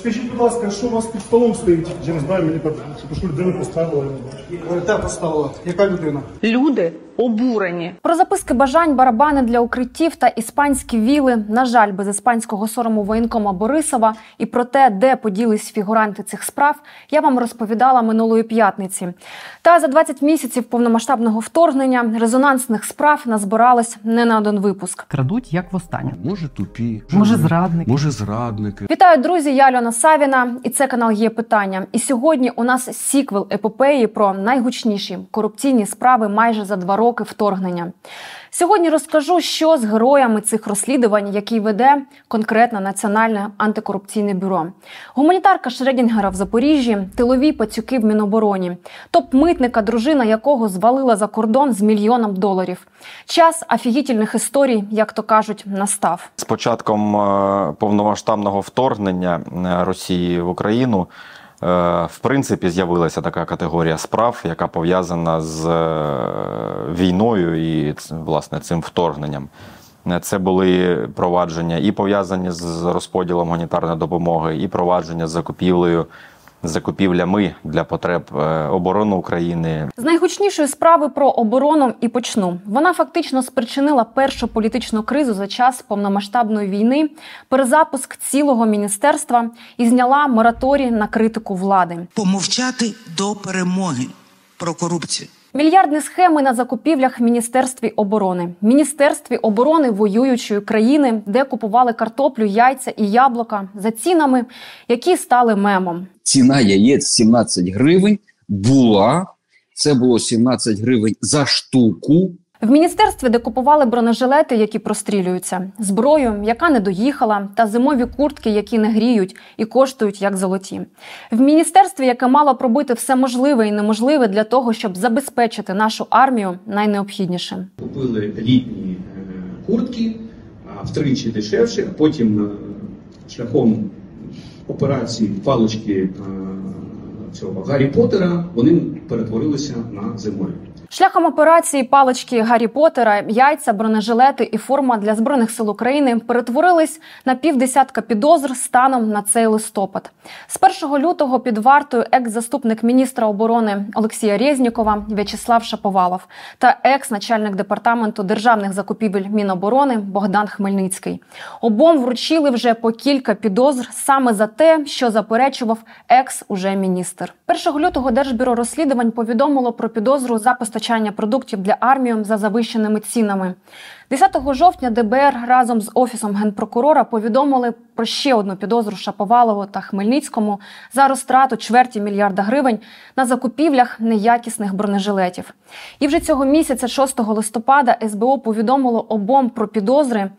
Скажіть, будь ласка, що у вас під столом стоїть? Я не знаю, мені так що людину поставили. Те поставила. Яка людина? Люди обурені. Про записки бажань, барабани для укриттів та іспанські віли, на жаль, без іспанського сорому воєнкома Борисова і про те, де поділись фігуранти цих справ, я вам розповідала минулої п'ятниці. Та за 20 місяців повномасштабного вторгнення резонансних справ назбиралось не на один випуск. крадуть як востаннє. Може тупі, Може, зрадники. може зрадники. Вітаю, друзі! Я Альона Савіна, і це канал є питання. І сьогодні у нас сіквел епопеї про найгучніші корупційні справи майже за два роки вторгнення. Сьогодні розкажу, що з героями цих розслідувань, які веде конкретно Національне антикорупційне бюро. Гуманітарка Шредінгера в Запоріжжі, тилові пацюки в Мінобороні, топ-митника, дружина якого звалила за кордон з мільйоном доларів. Час афігітельних історій, як то кажуть, настав. З початком е, повномасштабного вторгнення е, Росії в Україну в принципі з'явилася така категорія справ, яка пов'язана з е, війною і власне цим вторгненням. Е, Це були провадження і пов'язані з розподілом гуманітарної допомоги, і провадження з закупівлею закупівлями для потреб е, оборони України, З найгучнішої справи про оборону і почну. Вона фактично спричинила першу політичну кризу за час повномасштабної війни, перезапуск цілого міністерства і зняла мораторій на критику влади. помовчати до перемоги про корупцію. Мільярдні схеми на закупівлях в Міністерстві оборони, Міністерстві оборони воюючої країни, де купували картоплю, яйця і яблука за цінами, які стали мемом. ціна яєць 17 гривень була. Це було 17 гривень за штуку. В міністерстві, де купували бронежилети, які прострілюються, зброю, яка не доїхала, та зимові куртки, які не гріють і коштують як золоті. В міністерстві, яке мало пробити все можливе і неможливе для того, щоб забезпечити нашу армію найнеобхіднішим. купили літні е, куртки втричі дешевше, а потім е, шляхом операції палички е, цього Гаррі Поттера вони перетворилися на зимові. Шляхом операції палички Гаррі Поттера, яйця, бронежилети і форма для збройних сил України перетворились на півдесятка підозр станом на цей листопад. З 1 лютого під вартою екс-заступник міністра оборони Олексія Резнікова В'ячеслав Шаповалов та екс-начальник департаменту державних закупівель Міноборони Богдан Хмельницький. Обом вручили вже по кілька підозр саме за те, що заперечував екс уже міністр. 1 лютого Держбюро розслідувань повідомило про підозру за постачання продуктів для армії за завищеними цінами. 10 жовтня ДБР разом з офісом генпрокурора повідомили про ще одну підозру Шаповалову та Хмельницькому за розтрату чверті мільярда гривень на закупівлях неякісних бронежилетів. І вже цього місяця, 6 листопада, СБУ повідомило обом про підозри.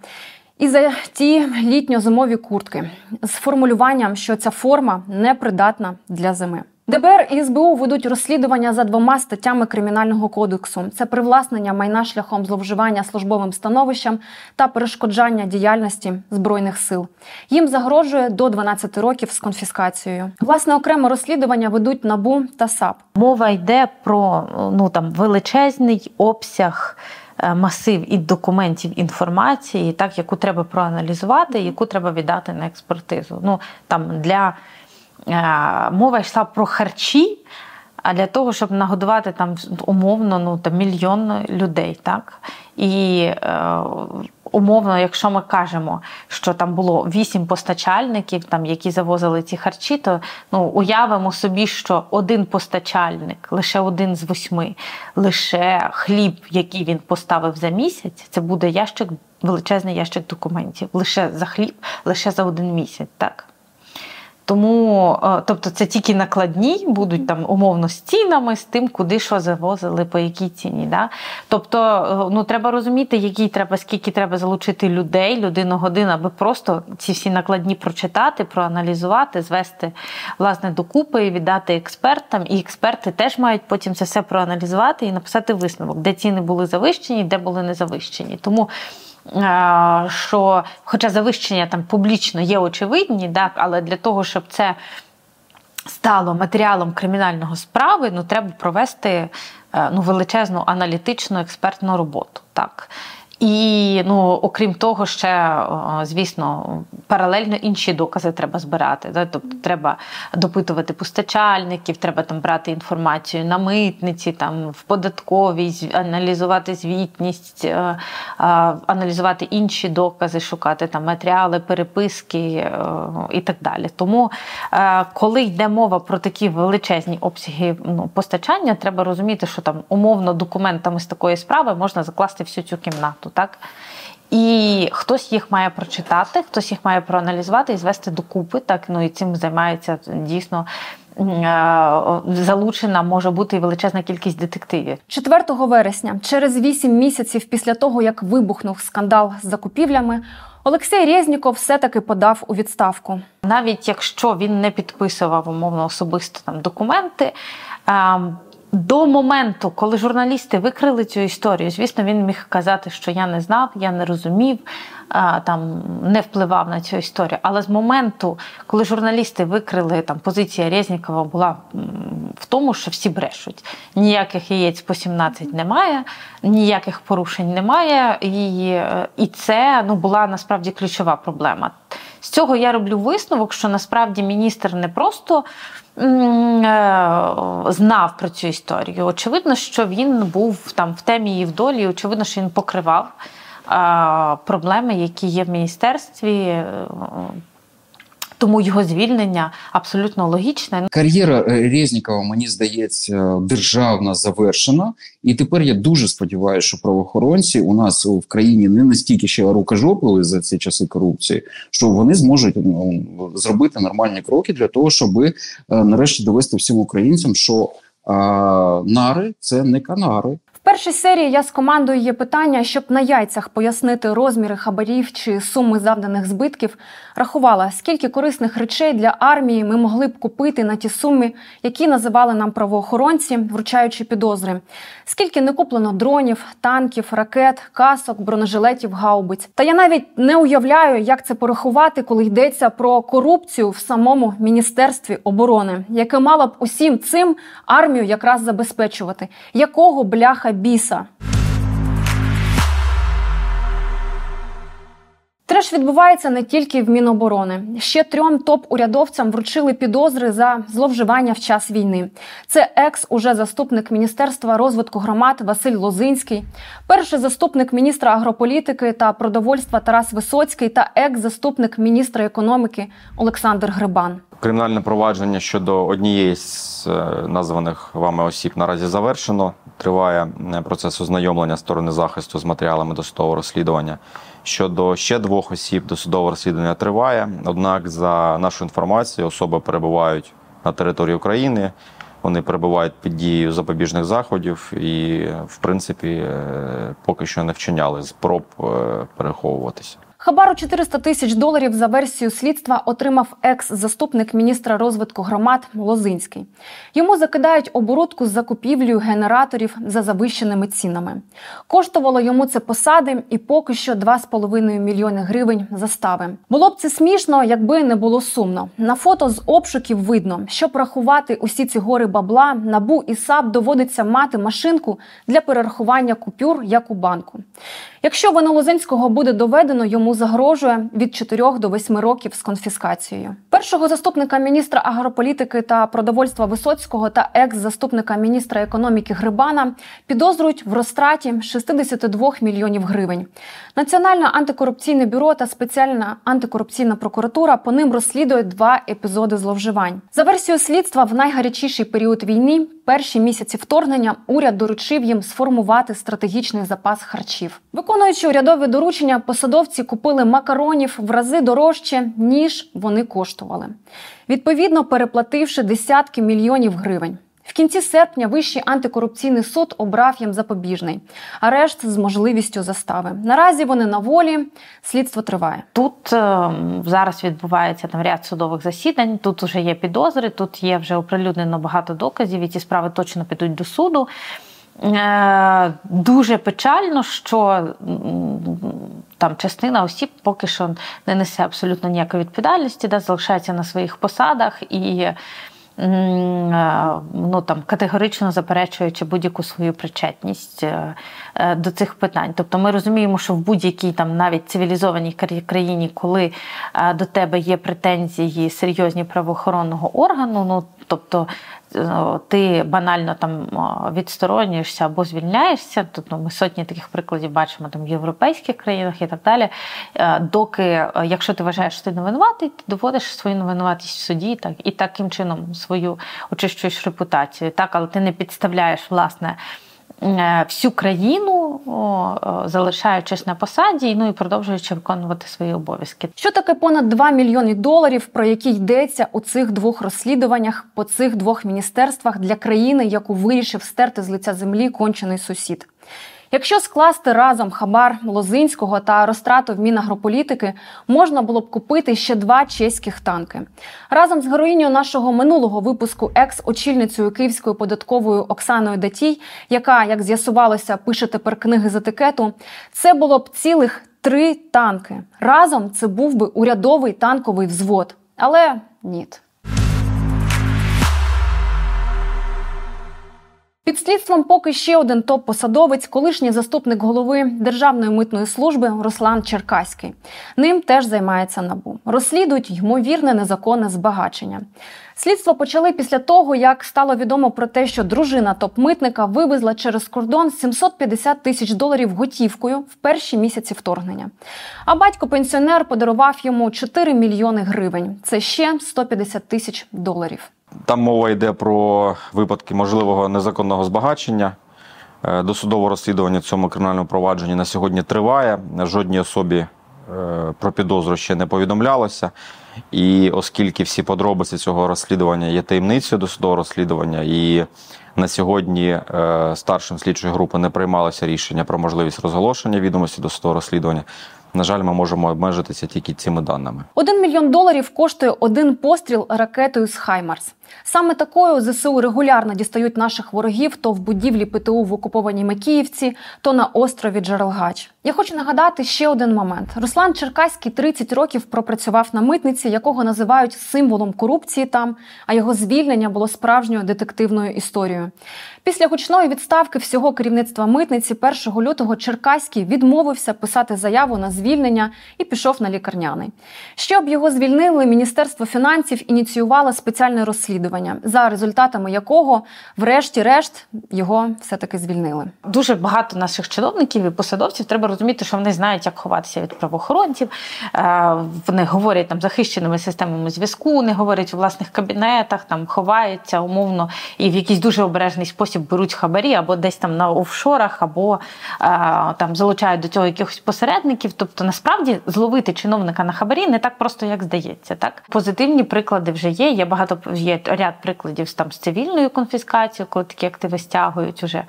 І за ті літньо-зимові куртки з формулюванням, що ця форма непридатна для зими. ДБР і СБУ ведуть розслідування за двома статтями кримінального кодексу: це привласнення майна шляхом зловживання службовим становищем та перешкоджання діяльності збройних сил. Їм загрожує до 12 років з конфіскацією. Власне, окреме розслідування ведуть НАБУ та САП. Мова йде про ну там величезний обсяг. е, Масив і документів інформації, так яку треба проаналізувати, яку треба віддати на експертизу. Ну там для мова йшла про харчі, а для того, щоб нагодувати там умовно ну там мільйон людей, так і е, умовно, якщо ми кажемо, що там було вісім постачальників, там які завозили ці харчі, то ну уявимо собі, що один постачальник, лише один з восьми, лише хліб, який він поставив за місяць, це буде ящик, величезний ящик документів, лише за хліб, лише за один місяць, так. Тому, е, тобто, це тільки накладні будуть там умовно з цінами, з тим, куди що завозили, по якій ціні. Да? Тобто, е, ну треба розуміти, який треба, скільки треба залучити людей, людину годин, аби просто ці всі накладні прочитати, проаналізувати, звести власне докупи і віддати експертам. І експерти теж мають потім це все проаналізувати і написати висновок, де ціни були завищені, де були не завищені. Тому що, хоча завищення там публічно є очевидні, так, але для того, щоб це стало матеріалом кримінального справи, ну треба провести е, ну, величезну аналітичну експертну роботу. Так. І ну, окрім того, ще звісно, паралельно інші докази треба збирати. Да? Тобто треба допитувати постачальників, треба там брати інформацію на митниці, там в податковій, аналізувати звітність, е, е, аналізувати інші докази, шукати там матеріали, переписки е, і так далі. Тому, коли йде мова про такі величезні обсяги ну, постачання, треба розуміти, що там умовно документами з такої справи можна закласти всю цю кімнату, так? І хтось їх має прочитати, хтось їх має проаналізувати і звести докупи. Так ну і цим займається дійсно е, залучена може бути і величезна кількість детективів. 4 вересня, через 8 місяців після того, як вибухнув скандал з закупівлями, Олексій Резніков все-таки подав у відставку. навіть якщо він не підписував умовно особисто там документи. До моменту, коли журналісти викрили цю історію, звісно, він міг казати, що я не знав, я не розумів, там не впливав на цю історію. Але з моменту, коли журналісти викрили там позиція Резнікова була в тому, що всі брешуть. Ніяких яєць по 17 немає, ніяких порушень немає, і, і це ну була насправді ключова проблема. З цього я роблю висновок, що насправді міністр не просто знав про цю історію. Очевидно, що він був там в темі і в долі, очевидно, що він покривав е, проблеми, які є в міністерстві. Тому його звільнення абсолютно логічне. Кар'єра е, Резнікова, мені здається, державна завершена, і тепер я дуже сподіваюся, що правоохоронці у нас в країні не настільки ще рукожопили за ці часи корупції, що вони зможуть ну, зробити нормальні кроки для того, щоб е, нарешті довести всім українцям, що е, нари це не канари. Першій серії я з командою є питання, щоб на яйцях пояснити розміри хабарів чи суми завданих збитків. Рахувала, скільки корисних речей для армії ми могли б купити на ті суми, які називали нам правоохоронці, вручаючи підозри. Скільки не куплено дронів, танків, ракет, касок, бронежилетів, гаубиць. Та я навіть не уявляю, як це порахувати, коли йдеться про корупцію в самому міністерстві оборони, яке мало б усім цим армію якраз забезпечувати. Якого бляха біса? Треш відбувається не тільки в Міноборони. Ще трьом топ-урядовцям вручили підозри за зловживання в час війни. Це екс, уже заступник міністерства розвитку громад Василь Лозинський, перший заступник міністра агрополітики та продовольства Тарас Висоцький та екс-заступник міністра економіки Олександр Грибан. Кримінальне провадження щодо однієї з е, названих вами осіб наразі завершено. Триває е, процес ознайомлення сторони захисту з матеріалами досудового розслідування. Щодо ще двох осіб досудове розслідування триває. Однак, за нашу інформацію, особи перебувають на території України. Вони перебувають під дією запобіжних заходів і, в принципі, е, поки що не вчиняли спроб переховуватися. Хабару 400 тисяч доларів за версією слідства отримав екс-заступник міністра розвитку громад Лозинський. Йому закидають оборудку з закупівлею генераторів за завищеними цінами. Коштувало йому це посади і поки що 2,5 мільйони гривень застави. Було б це смішно, якби не було сумно. На фото з обшуків видно, щоб рахувати усі ці гори бабла, набу і САП доводиться мати машинку для перерахування купюр, як у банку. Якщо вину Лозинського буде доведено, йому загрожує від 4 до 8 років з конфіскацією. Першого заступника міністра агрополітики та продовольства Висоцького та екс-заступника міністра економіки Грибана підозрюють в розтраті 62 мільйонів гривень. Національне антикорупційне бюро та спеціальна антикорупційна прокуратура по ним розслідують два епізоди зловживань. За версією слідства, в найгарячіший період війни, перші місяці вторгнення, уряд доручив їм сформувати стратегічний запас харчів. Виконуючи урядові доручення, посадовці купили макаронів в рази дорожче, ніж вони коштували. Відповідно, переплативши десятки мільйонів гривень. В кінці серпня Вищий антикорупційний суд обрав їм запобіжний арешт з можливістю застави. Наразі вони на волі, слідство триває. Тут е, зараз відбувається там ряд судових засідань. Тут вже є підозри, тут є вже оприлюднено багато доказів, і ці справи точно підуть до суду. Е, Дуже печально, що там частина осіб поки що не несе абсолютно ніякої відповідальності, да, залишається на своїх посадах і. Ну там категорично заперечуючи будь-яку свою причетність е, е, до цих питань. Тобто ми розуміємо, що в будь-якій там навіть цивілізованій країні, коли е, до тебе є претензії серйозні правоохоронного органу, ну тобто ти банально там відсторонюєшся або звільняєшся. Тобто ми сотні таких прикладів бачимо там в європейських країнах і так далі. Доки, якщо ти вважаєш, що ти не винуватий, ти доводиш свою невинуватість в суді, так і таким чином свою очищуєш репутацію. Так, але ти не підставляєш власне. е, Всю країну залишаючись на посаді, ну і продовжуючи виконувати свої обов'язки. Що таке понад 2 мільйони доларів, про які йдеться у цих двох розслідуваннях по цих двох міністерствах для країни, яку вирішив стерти з лиця землі кончений сусід? Якщо скласти разом хабар Лозинського та розтрату в Мінагрополітики, можна було б купити ще два чеських танки. Разом з героїнею нашого минулого випуску, екс-очільницею Київської податкової Оксаною Датій, яка, як з'ясувалося, пише тепер книги з етикету, це було б цілих три танки. Разом це був би урядовий танковий взвод. Але ні. Під слідством поки ще один топ-посадовець, колишній заступник голови Державної митної служби Руслан Черкаський. Ним теж займається набу. Розслідують ймовірне незаконне збагачення. Слідство почали після того, як стало відомо про те, що дружина топ-митника вивезла через кордон 750 тисяч доларів готівкою в перші місяці вторгнення. А батько-пенсіонер подарував йому 4 мільйони гривень. Це ще 150 тисяч доларів. Там мова йде про випадки можливого незаконного збагачення. Е, Досудове розслідування цьому кримінальному провадженні на сьогодні триває. Жодній особі е, про підозру ще не повідомлялося. І оскільки всі подробиці цього розслідування є таємницею досудового розслідування, і на сьогодні е, старшим слідчої групи не приймалося рішення про можливість розголошення відомості досудового розслідування, на жаль, ми можемо обмежитися тільки цими даними. Один мільйон доларів коштує один постріл ракетою з Хаймарс. Саме такою ЗСУ регулярно дістають наших ворогів то в будівлі ПТУ в окупованій Макіївці, то на острові Джерелгач. Я хочу нагадати ще один момент. Руслан Черкаський 30 років пропрацював на митниці, якого називають символом корупції там, а його звільнення було справжньою детективною історією. Після гучної відставки всього керівництва митниці 1 лютого Черкаський відмовився писати заяву на звільнення і пішов на лікарняний. Щоб його звільнили, Міністерство фінансів ініціювало спеціальне розслідування, за результатами якого, врешті-решт, його все-таки звільнили. Дуже багато наших чиновників і посадовців треба розуміти, що вони знають, як ховатися від правоохоронців. Е, Вони говорять там захищеними системами зв'язку, вони говорять у власних кабінетах, там ховаються умовно і в якийсь дуже обережний спосіб беруть хабарі або десь там на офшорах, або е, там залучають до цього якихось посередників. Тобто, насправді зловити чиновника на хабарі не так просто, як здається. Так позитивні приклади вже є. Є багато є ряд прикладів там з цивільною конфіскацією, коли такі активи стягують уже.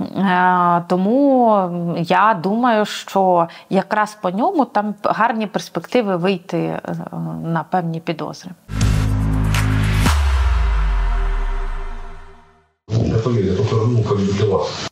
Е, Тому я думаю, що якраз по ньому там гарні перспективи вийти е, на певні підозри.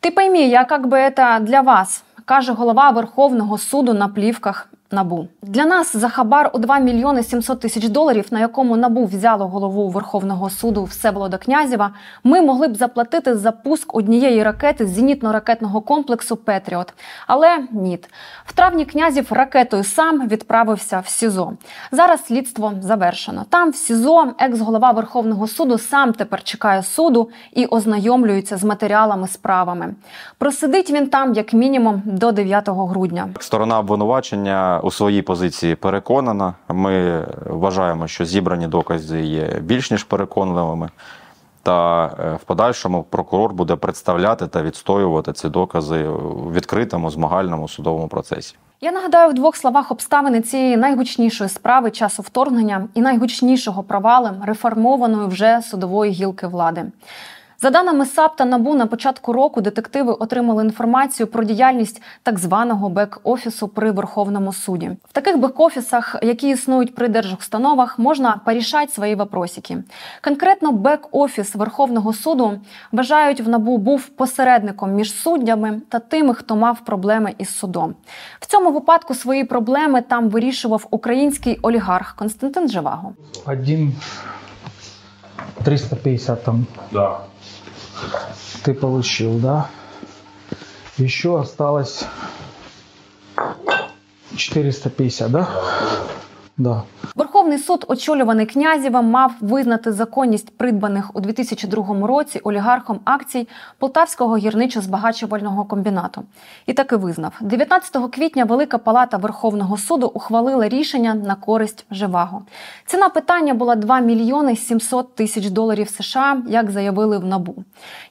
Ты пойми, я как бы это для вас, каже голова Верховного суду на плівках Набу. Для нас за хабар у 2 мільйони 700 тисяч доларів, на якому Набу взяло голову Верховного суду Всеволода Князєва, ми могли б заплатити за пуск однієї ракети з зенітно-ракетного комплексу Петріот. Але ні. В травні князів ракетою сам відправився в СІЗО. Зараз слідство завершено. Там в СІЗО екс-голова Верховного суду сам тепер чекає суду і ознайомлюється з матеріалами справами. Просидить він там як мінімум до 9 грудня. Сторона обвинувачення у своїй позиції переконана. Ми вважаємо, що зібрані докази є більш ніж переконливими. Та е, в подальшому прокурор буде представляти та відстоювати ці докази у відкритому змагальному судовому процесі. Я нагадаю в двох словах обставини цієї найгучнішої справи часу вторгнення і найгучнішого провалу реформованої вже судової гілки влади. За даними САП та НАБУ, на початку року детективи отримали інформацію про діяльність так званого бек-офісу при Верховному суді. В таких бек-офісах, які існують при держустановах, можна порішати свої вопросики. Конкретно бек-офіс Верховного суду вважають в НАБУ був посередником між суддями та тими, хто мав проблеми із судом. В цьому випадку свої проблеми там вирішував український олігарх Константин Живаго. Один 350 там Да. Ты получил, да? Еще осталось 450, да? Да. Верховний суд, очолюваний князєвим, мав визнати законність придбаних у 2002 році олігархом акцій Полтавського гірничо-збагачувального комбінату. І таки визнав. 19 квітня Велика Палата Верховного суду ухвалила рішення на користь Живаго. Ціна питання була 2 мільйони 700 тисяч доларів США, як заявили в НАБУ.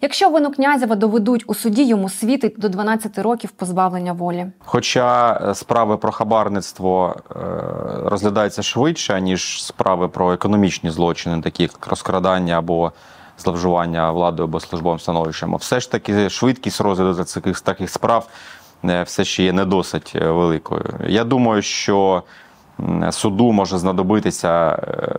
Якщо вину князєва доведуть у суді, йому світить до 12 років позбавлення волі. Хоча е, справи про хабарництво е, розглядаються швидше, ніж справи про економічні злочини, такі як розкрадання або зловживання владою або службовим становищем, а все ж таки швидкість розгляду таких, таких справ е, все ще є не досить е, великою. Я думаю, що суду може знадобитися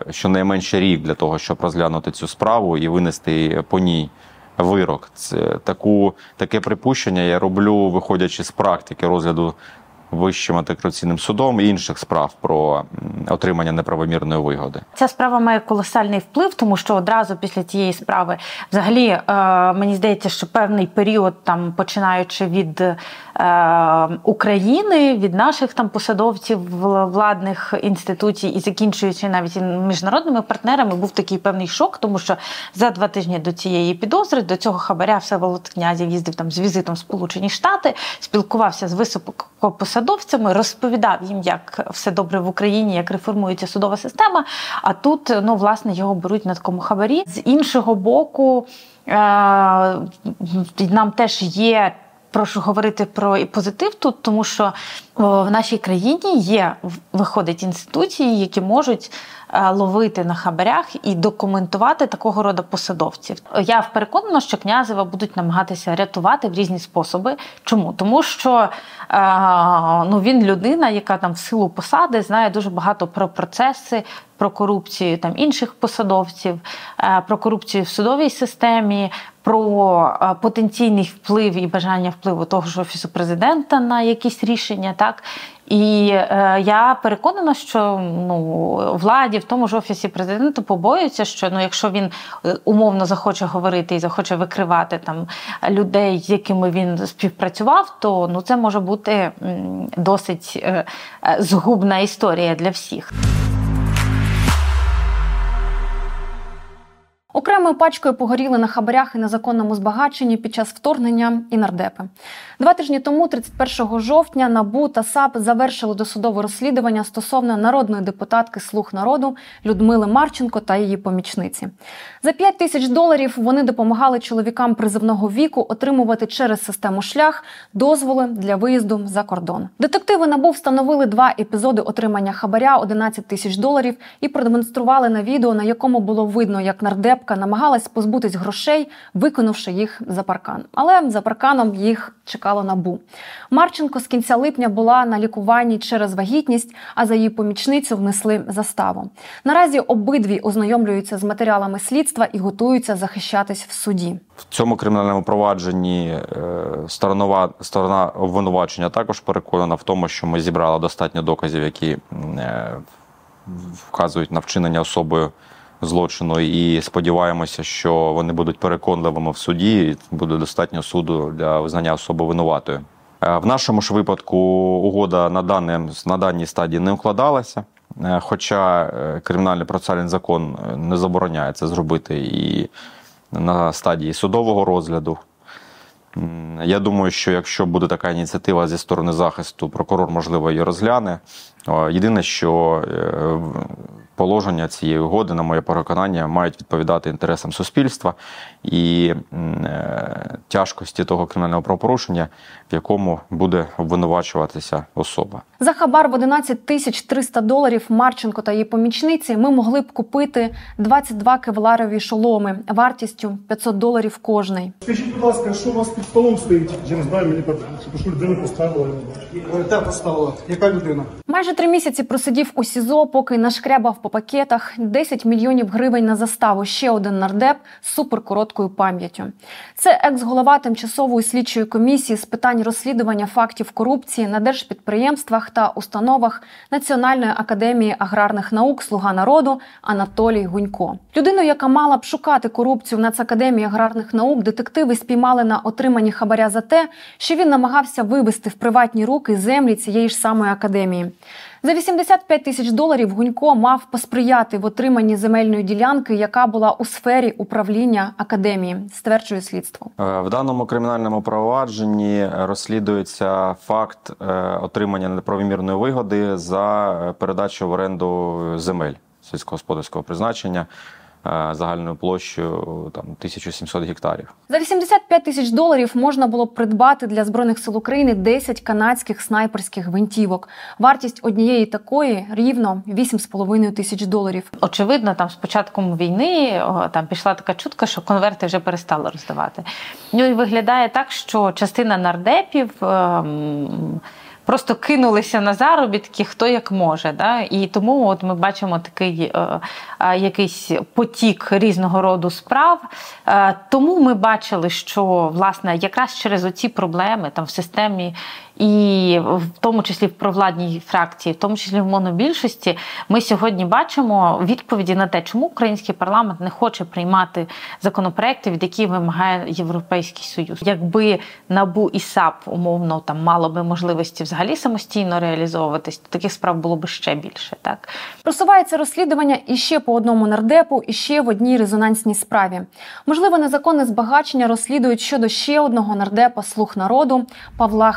е, щонайменше рік для того, щоб розглянути цю справу і винести по ній вирок. Це таку таке припущення я роблю, виходячи з практики розгляду Вищим антикорупційним судом і інших справ про отримання неправомірної вигоди. Ця справа має колосальний вплив, тому що одразу після тієї справи, взагалі, е, мені здається, що певний період, там починаючи від е, України, від наших там посадовців вл- владних інституцій і закінчуючи навіть міжнародними партнерами, був такий певний шок, тому що за два тижні до цієї підозри, до цього хабаря Всеволод Князів їздив там з візитом в Сполучені Штати, спілкувався з високопосадовцями, розповідав їм, як все добре в Україні, як реформується судова система. А тут ну власне його беруть на такому хабарі. З іншого боку, е- нам теж є. Прошу говорити про і позитив тут, тому що в нашій країні є виходить інституції, які можуть ловити на хабарях і документувати такого роду посадовців. Я переконана, що князева будуть намагатися рятувати в різні способи. Чому? Тому що е, ну, він людина, яка там в силу посади знає дуже багато про процеси, про корупцію там інших посадовців, е, про корупцію в судовій системі, про е, потенційний вплив і бажання впливу того ж офісу президента на якісь рішення, так і е, я переконана, що ну владі в тому ж офісі президента побоюються, що ну, якщо він е, умовно захоче говорити і захоче викривати там людей, з якими він співпрацював, то ну це може бути досить е, е, згубна історія для всіх. Окремою пачкою погоріли на хабарях і незаконному збагаченні під час вторгнення і нардепи. Два тижні тому, 31 жовтня, НАБУ та САП завершили досудове розслідування стосовно народної депутатки Слуг народу Людмили Марченко та її помічниці. За 5 тисяч доларів вони допомагали чоловікам призивного віку отримувати через систему шлях дозволи для виїзду за кордон. Детективи НАБУ встановили два епізоди отримання хабаря 11 тисяч доларів і продемонстрували на відео, на якому було видно, як нардепка намагалась позбутись грошей, виконавши їх за паркан. Але за парканом їх чекало набу. Марченко з кінця липня була на лікуванні через вагітність, а за її помічницю внесли заставу. Наразі обидві ознайомлюються з матеріалами слідства і готуються захищатись в суді. В цьому кримінальному провадженні е, сторонова сторона обвинувачення також переконана в тому, що ми зібрали достатньо доказів, які е, вказують на вчинення особою злочину, і сподіваємося, що вони будуть переконливими в суді. і Буде достатньо суду для визнання особи винуватою. Е, В нашому ж випадку угода на даним на даній стадії не укладалася. Е, Хоча е, кримінальний процесуальний закон не забороняє це зробити і на стадії судового розгляду. Я думаю, що якщо буде така ініціатива зі сторони захисту, прокурор можливо її розгляне. О, Єдине, що е, в- положення цієї угоди, на моє переконання, мають відповідати інтересам суспільства і е, тяжкості того кримінального правопорушення, в якому буде обвинувачуватися особа. За хабар в 11 тисяч 300 доларів Марченко та її помічниці ми могли б купити 22 кевларові шоломи вартістю 500 доларів кожний. Скажіть, будь ласка, що у вас під столом стоїть? Я не знаю, мені пишу, людину поставили. Те поставила. Яка людина? Майже Майже три місяці просидів у СІЗО, поки нашкрябав по пакетах 10 мільйонів гривень на заставу. Ще один нардеп з суперкороткою пам'яттю. Це екс-голова тимчасової слідчої комісії з питань розслідування фактів корупції на держпідприємствах та установах Національної академії аграрних наук Слуга народу Анатолій Гунько. Людину, яка мала б шукати корупцію в Нацакадемії аграрних наук, детективи спіймали на отриманні хабаря за те, що він намагався вивести в приватні руки землі цієї ж самої академії. За 85 тисяч доларів Гунько мав посприяти в отриманні земельної ділянки, яка була у сфері управління академії, стверджує слідство. Е, В даному кримінальному провадженні розслідується факт е, отримання неправомірної вигоди за е, передачу в оренду земель сільськогосподарського призначення загальною площею там 1700 гектарів. За 85 тисяч доларів можна було б придбати для збройних сил України 10 канадських снайперських гвинтівок. Вартість однієї такої рівно 8,5 тисяч доларів. Очевидно, там з початком війни там пішла така чутка, що конверти вже перестали роздавати. Ну і виглядає так, що частина нардепів. ем, Просто кинулися на заробітки хто як може. Да? І тому от ми бачимо такий е, якийсь потік різного роду справ. Е, тому ми бачили, що власне якраз через оці проблеми там в системі, і в тому числі в провладній фракції, в тому числі в монобільшості, ми сьогодні бачимо відповіді на те, чому український парламент не хоче приймати законопроекти, від яких вимагає Європейський Союз. Якби набу і САП умовно там мало би можливості взагалі самостійно реалізовуватись, то таких справ було б ще більше. Так Просувається розслідування іще по одному нардепу, і ще в одній резонансній справі. Можливо, незаконне збагачення розслідують щодо ще одного нардепа слуг народу Павла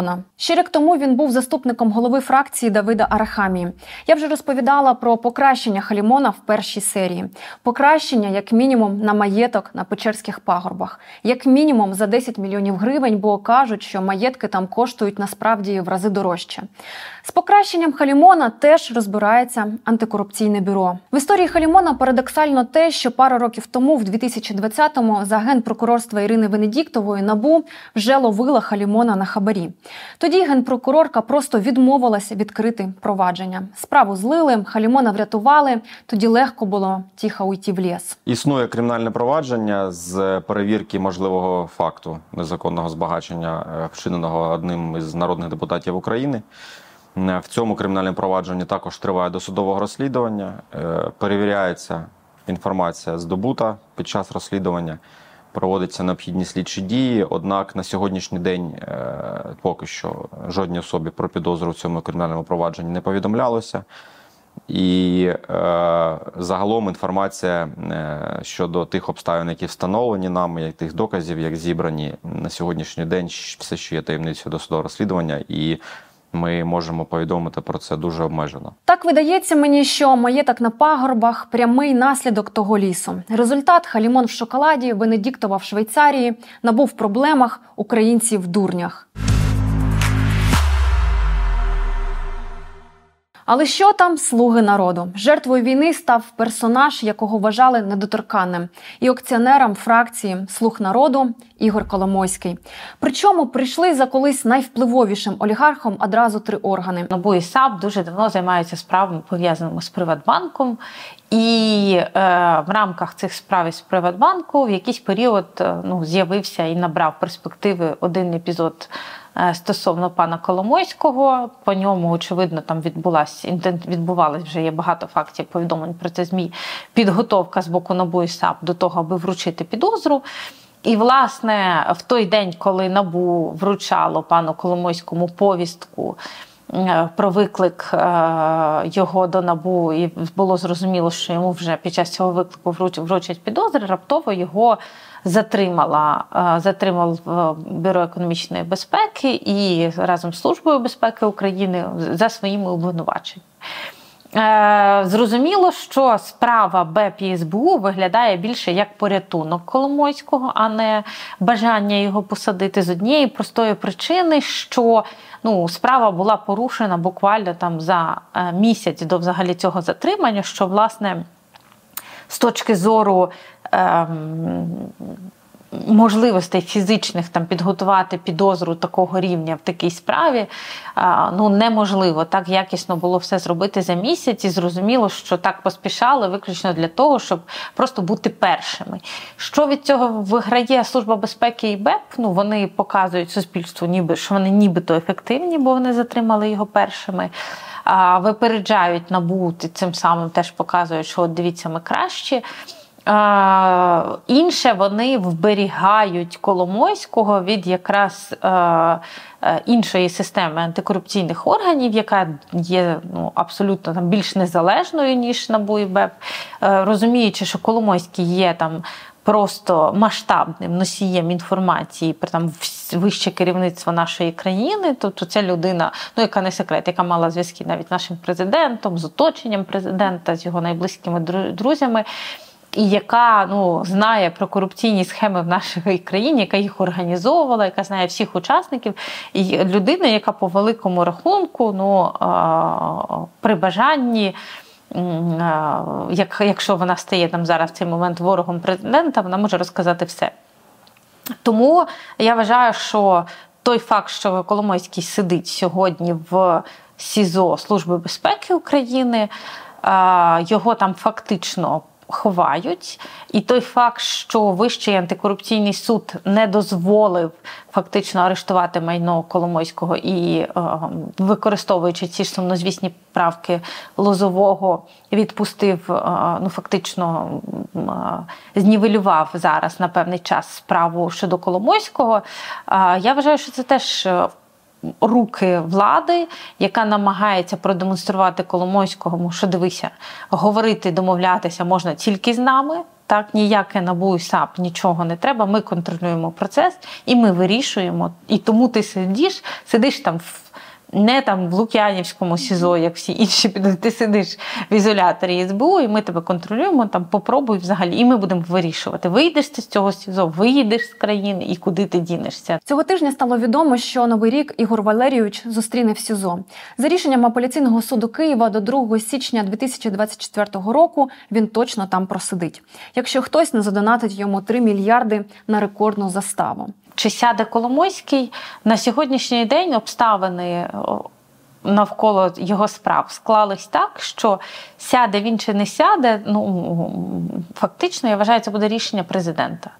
Халімона. Ще рік тому він був заступником голови фракції Давида Арахамії. Я вже розповідала про покращення Халімона в першій серії. Покращення, як мінімум, на маєток на Печерських пагорбах, як мінімум за 10 мільйонів гривень, бо кажуть, що маєтки там коштують насправді в рази дорожче. З покращенням Халімона теж розбирається антикорупційне бюро. В історії Халімона парадоксально те, що пару років тому, в 2020-му, за генпрокурорства Ірини Венедіктової набу вже ловила Халімона на хабарі. Тоді генпрокурорка просто відмовилася відкрити провадження. Справу злили, Халімона врятували. Тоді легко було тихо уйти в ліс. Існує кримінальне провадження з перевірки можливого факту незаконного збагачення, е, вчиненого одним із народних депутатів України. Е, В цьому кримінальному провадженні також триває досудового розслідування. Е, Перевіряється інформація здобута під час розслідування, проводяться необхідні слідчі дії. Однак на сьогоднішній день е, поки що жодній особі про підозру в цьому кримінальному провадженні не повідомлялося. І е, загалом інформація е, щодо тих обставин, які встановлені нами, як тих доказів, як зібрані на сьогоднішній день, все ще є таємницею досудового розслідування, і ми можемо повідомити про це дуже обмежено. Так видається мені, що маєток на пагорбах прямий наслідок того лісу. Результат Халімон в шоколаді, Венедіктова в Швейцарії, набув в проблемах українці в дурнях. Але що там слуги народу? Жертвою війни став персонаж, якого вважали недоторканним, і акціонером фракції Слуг народу Ігор Коломойський. Причому прийшли за колись найвпливовішим олігархом одразу три органи. НАБУ і САП дуже давно займаються справами пов'язаними з Приватбанком, і е, в рамках цих справ із Приватбанку в якийсь період е, ну, з'явився і набрав перспективи один епізод. Е, Стосовно пана Коломойського, по ньому очевидно там відбулась інтен- відбувалась вже є багато фактів повідомлень про це змі. Підготовка з боку НАБУ і САП до того, аби вручити підозру. І, власне, в той день, коли НАБУ вручало пану Коломойському повістку е, про виклик е, його до НАБУ, і було зрозуміло, що йому вже під час цього виклику вруч- вручать підозри, раптово його затримала, е, затримав е, Бюро економічної безпеки і разом з Службою безпеки України за своїми обвинуваченнями. Е, Зрозуміло, що справа БЕП і СБУ виглядає більше як порятунок Коломойського, а не бажання його посадити з однієї простої причини, що ну, справа була порушена буквально там за місяць до взагалі цього затримання, що власне з точки зору можливостей фізичних там підготувати підозру такого рівня в такій справі ну неможливо так якісно було все зробити за місяць, і зрозуміло, що так поспішали виключно для того, щоб просто бути першими. Що від цього виграє служба безпеки і БЕП? Ну вони показують суспільству, ніби що вони нібито ефективні, бо вони затримали його першими. Випереджають набу, і цим самим теж показують, що от дивіться, ми кращі. Інше вони вберігають Коломойського від якраз е, е, іншої системи антикорупційних органів, яка є ну, абсолютно там більш незалежною ніж НАБУ і БЕП, е, розуміючи, що Коломойський є там. Просто масштабним носієм інформації про там вище керівництво нашої країни, тобто це людина, ну яка не секрет, яка мала зв'язки навіть з нашим президентом, з оточенням президента, з його найблизькими друзями і яка ну знає про корупційні схеми в нашій країні, яка їх організовувала, яка знає всіх учасників, і людина, яка по великому рахунку, ну при бажанні. Як, Якщо вона стає там зараз в цей момент ворогом президента, вона може розказати все. Тому я вважаю, що той факт, що Коломойський сидить сьогодні в СІЗО Служби безпеки України, його там фактично ховають. І той факт, що Вищий антикорупційний суд не дозволив фактично арештувати майно Коломойського і, е, використовуючи ці ж сумнозвісні правки Лозового, відпустив, е, ну фактично е, знівелював зараз на певний час справу щодо Коломойського. Я вважаю, що це теж руки влади, яка намагається продемонструвати Коломойському, що дивися, говорити, домовлятися можна тільки з нами. Так, ніяке НАБУ і САП нічого не треба. Ми контролюємо процес і ми вирішуємо. І тому ти сидиш, сидиш там в не там в Лук'янівському СІЗО, як всі інші ти сидиш в ізоляторі СБУ, і ми тебе контролюємо. Там попробуй взагалі, і ми будемо вирішувати. Вийдеш ти з цього СІЗО, виїдеш з країни і куди ти дінешся. Цього тижня стало відомо, що новий рік Ігор Валерійович зустріне в СІЗО. За рішенням апеляційного суду Києва до 2 січня 2024 року він точно там просидить. Якщо хтось не задонатить йому 3 мільярди на рекордну заставу. Чи сяде Коломойський на сьогоднішній день обставини навколо його справ склались так, що сяде він чи не сяде, ну фактично я вважаю, це буде рішення президента.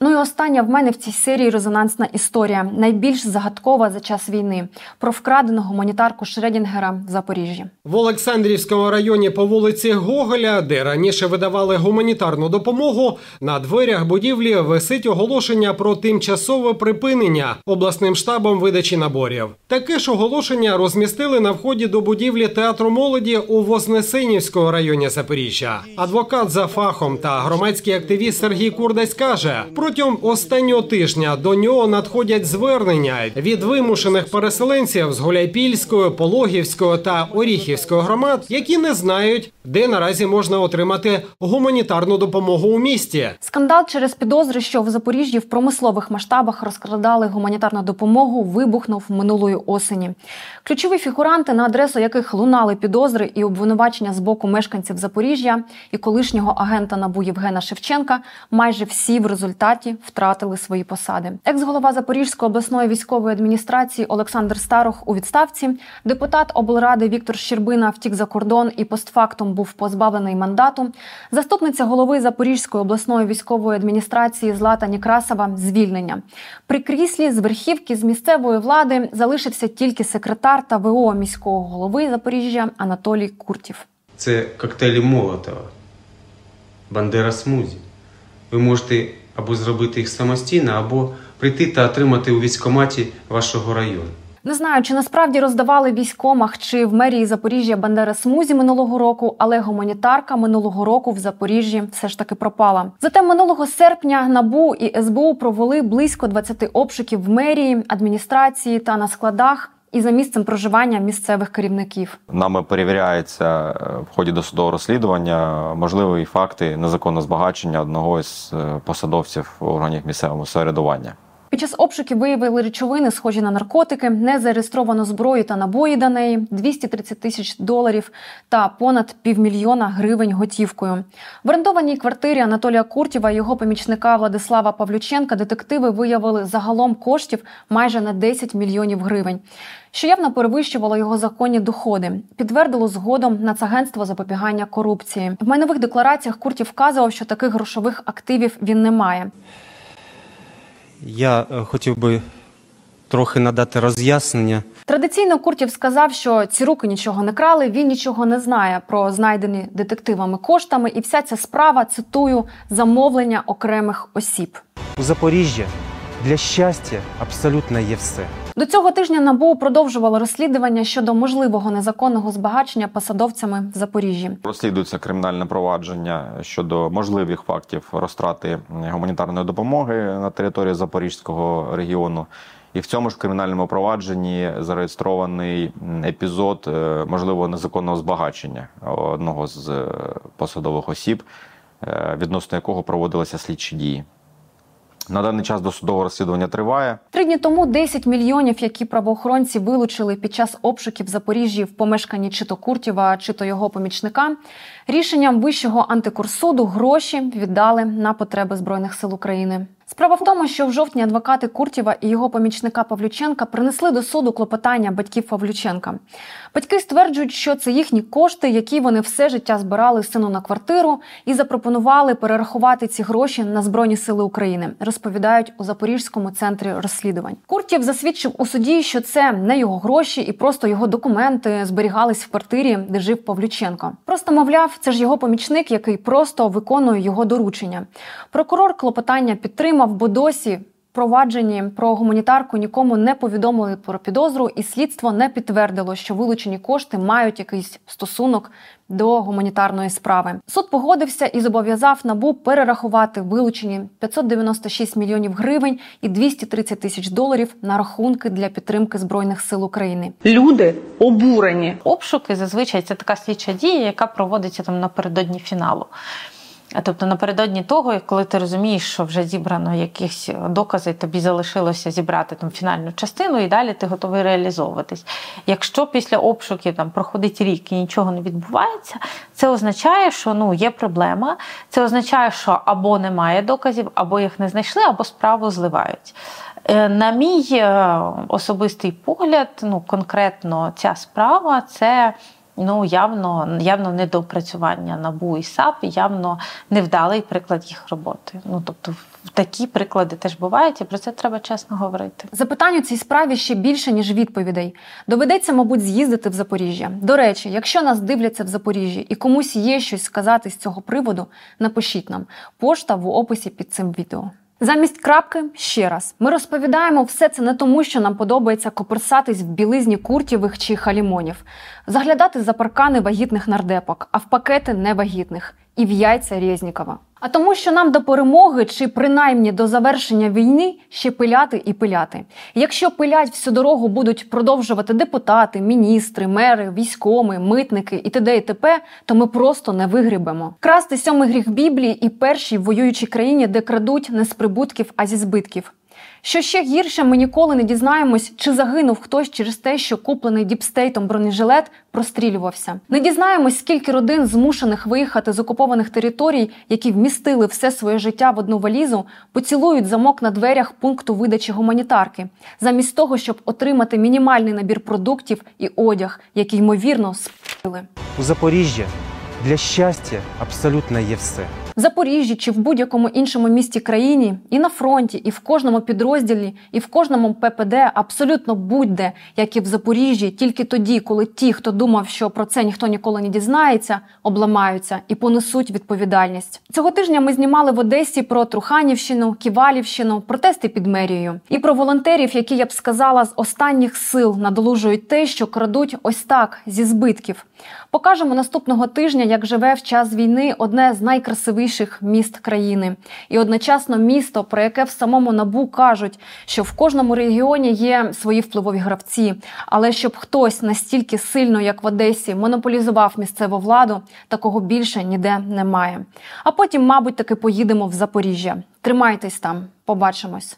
Ну і остання в мене в цій серії резонансна історія, найбільш загадкова за час війни про вкрадену гуманітарку Шредінгера в Запоріжжі. В Олександрівському районі по вулиці Гоголя, де раніше видавали гуманітарну допомогу, на дверях будівлі висить оголошення про тимчасове припинення обласним штабом видачі наборів. Таке ж оголошення розмістили на вході до будівлі театру молоді у Вознесенівському районі Запоріжжя. Адвокат за фахом та громадський активіст Сергій Курдась каже про Протягом останнього тижня до нього надходять звернення від вимушених переселенців з Гуляйпільської, Пологівської та Оріхівської громад, які не знають, де наразі можна отримати гуманітарну допомогу у місті. Скандал через підозри, що в Запоріжжі в промислових масштабах розкрадали гуманітарну допомогу, вибухнув минулої осені. Ключові фігуранти, на адресу яких лунали підозри і обвинувачення з боку мешканців Запоріжжя і колишнього агента набу Євгена Шевченка, майже всі в результаті результаті втратили свої посади. Екс-голова Запорізької обласної військової адміністрації Олександр Старох у відставці, депутат облради Віктор Щербина втік за кордон і постфактум був позбавлений мандату. Заступниця голови Запорізької обласної військової адміністрації Злата Нікрасова звільнення при кріслі з верхівки з місцевої влади залишився тільки секретар та ВО міського голови Запоріжжя Анатолій Куртів. Це коктейлі Молотова, Бандера Смузі. Ви можете або зробити їх самостійно, або прийти та отримати у військкоматі вашого району. Не знаю, чи насправді роздавали військомах чи в мерії Запоріжжя Бандера Смузі минулого року, але гуманітарка минулого року в Запоріжжі все ж таки пропала. Зате минулого серпня набу і СБУ провели близько 20 обшуків в мерії, адміністрації та на складах і за місцем проживання місцевих керівників. Нами перевіряється е, в ході досудового розслідування можливі факти незаконного збагачення одного із е, посадовців органів місцевого самоврядування. Під час обшуків виявили речовини, схожі на наркотики, незареєстровану зброю та набої до неї, 230 тисяч доларів та понад півмільйона гривень готівкою. В орендованій квартирі Анатолія Куртєва і його помічника Владислава Павлюченка детективи виявили загалом коштів майже на 10 мільйонів гривень, що явно перевищувало його законні доходи. Підтвердило згодом Нацагентство запобігання корупції. В майнових деклараціях Куртів вказував, що таких грошових активів він не має. Я е, хотів би трохи надати роз'яснення. Традиційно Куртів сказав, що ці руки нічого не крали, він нічого не знає про знайдені детективами коштами, і вся ця справа цитую замовлення окремих осіб. У Запоріжжі для щастя абсолютно є все. До цього тижня НАБУ продовжувало розслідування щодо можливого незаконного збагачення посадовцями в Запоріжжі. Розслідується кримінальне провадження щодо можливих фактів розтрати гуманітарної допомоги на території Запорізького регіону. І в цьому ж кримінальному провадженні зареєстрований епізод е, можливого незаконного збагачення одного з е, посадових осіб, е, відносно якого проводилися слідчі дії. На даний час досудове розслідування триває. Три дні тому 10 мільйонів, які правоохоронці вилучили під час обшуків в Запоріжжі в помешканні чи то Куртєва, чи то його помічника, рішенням Вищого антикурсуду гроші віддали на потреби Збройних сил України. Справа в тому, що в жовтні адвокати Куртєва і його помічника Павлюченка принесли до суду клопотання батьків Павлюченка. Батьки стверджують, що це їхні кошти, які вони все життя збирали сину на квартиру, і запропонували перерахувати ці гроші на Збройні Сили України. Розповідають у Запорізькому центрі розслідувань. Куртєв засвідчив у суді, що це не його гроші, і просто його документи зберігались в квартирі, де жив Павлюченко. Просто мовляв, це ж його помічник, який просто виконує його доручення. Прокурор клопотання підтримав, бо досі провадженні про гуманітарку нікому не повідомили про підозру, і слідство не підтвердило, що вилучені кошти мають якийсь стосунок до гуманітарної справи. Суд погодився і зобов'язав набу перерахувати вилучені 596 мільйонів гривень і 230 тисяч доларів на рахунки для підтримки збройних сил України. Люди обурені. Обшуки зазвичай це така слідча дія, яка проводиться там напередодні фіналу. Тобто напередодні того, коли ти розумієш, що вже зібрано якісь докази, тобі залишилося зібрати там фінальну частину, і далі ти готовий реалізовуватись. Якщо після обшуків там проходить рік і нічого не відбувається, це означає, що ну є проблема. Це означає, що або немає доказів, або їх не знайшли, або справу зливають. Е, На мій е, особистий погляд, ну конкретно ця справа це ну явно явно недоопрацювання НАБУ і САП, явно невдалий приклад їх роботи. Ну тобто такі приклади теж бувають, і про це треба чесно говорити. Запитань у цій справі ще більше ніж відповідей. Доведеться, мабуть, з'їздити в Запоріжжя. До речі, якщо нас дивляться в Запоріжжі і комусь є щось сказати з цього приводу, напишіть нам. Пошта в описі під цим відео. Замість крапки ще раз. Ми розповідаємо все це не тому, що нам подобається коперсатись в білизні куртєвих чи халімонів, заглядати за паркани вагітних нардепок, а в пакети невагітних і в яйця Резнікова. А тому, що нам до перемоги чи принаймні до завершення війни ще пиляти і пиляти. Якщо пилять всю дорогу будуть продовжувати депутати, міністри, мери, військоми, митники і т.д. і т.п., то ми просто не вигрібемо. Красти сьомий гріх Біблії і першій воюючій країні, де крадуть не з прибутків, а зі збитків. Що ще гірше, ми ніколи не дізнаємось, чи загинув хтось через те, що куплений діпстейтом бронежилет прострілювався. Не дізнаємось, скільки родин змушених виїхати з окупованих територій, які вмістили все своє життя в одну валізу, поцілують замок на дверях пункту видачі гуманітарки, замість того, щоб отримати мінімальний набір продуктів і одяг, який ймовірно спили. У Запоріжжі для щастя абсолютно є все. В Запоріжжі чи в будь-якому іншому місті країні, і на фронті, і в кожному підрозділі, і в кожному ППД абсолютно будь-де, як і в Запоріжжі, тільки тоді, коли ті, хто думав, що про це ніхто ніколи не дізнається, обламаються і понесуть відповідальність. Цього тижня ми знімали в Одесі про Труханівщину, Ківалівщину, протести під мерією і про волонтерів, які я б сказала з останніх сил надолужують те, що крадуть ось так зі збитків. Покажемо наступного тижня, як живе в час війни одне з найкрасивіших міст країни, і одночасно місто, про яке в самому набу кажуть, що в кожному регіоні є свої впливові гравці. Але щоб хтось настільки сильно, як в Одесі, монополізував місцеву владу, такого більше ніде немає. А потім, мабуть, таки поїдемо в Запоріжжя. Тримайтесь там, побачимось.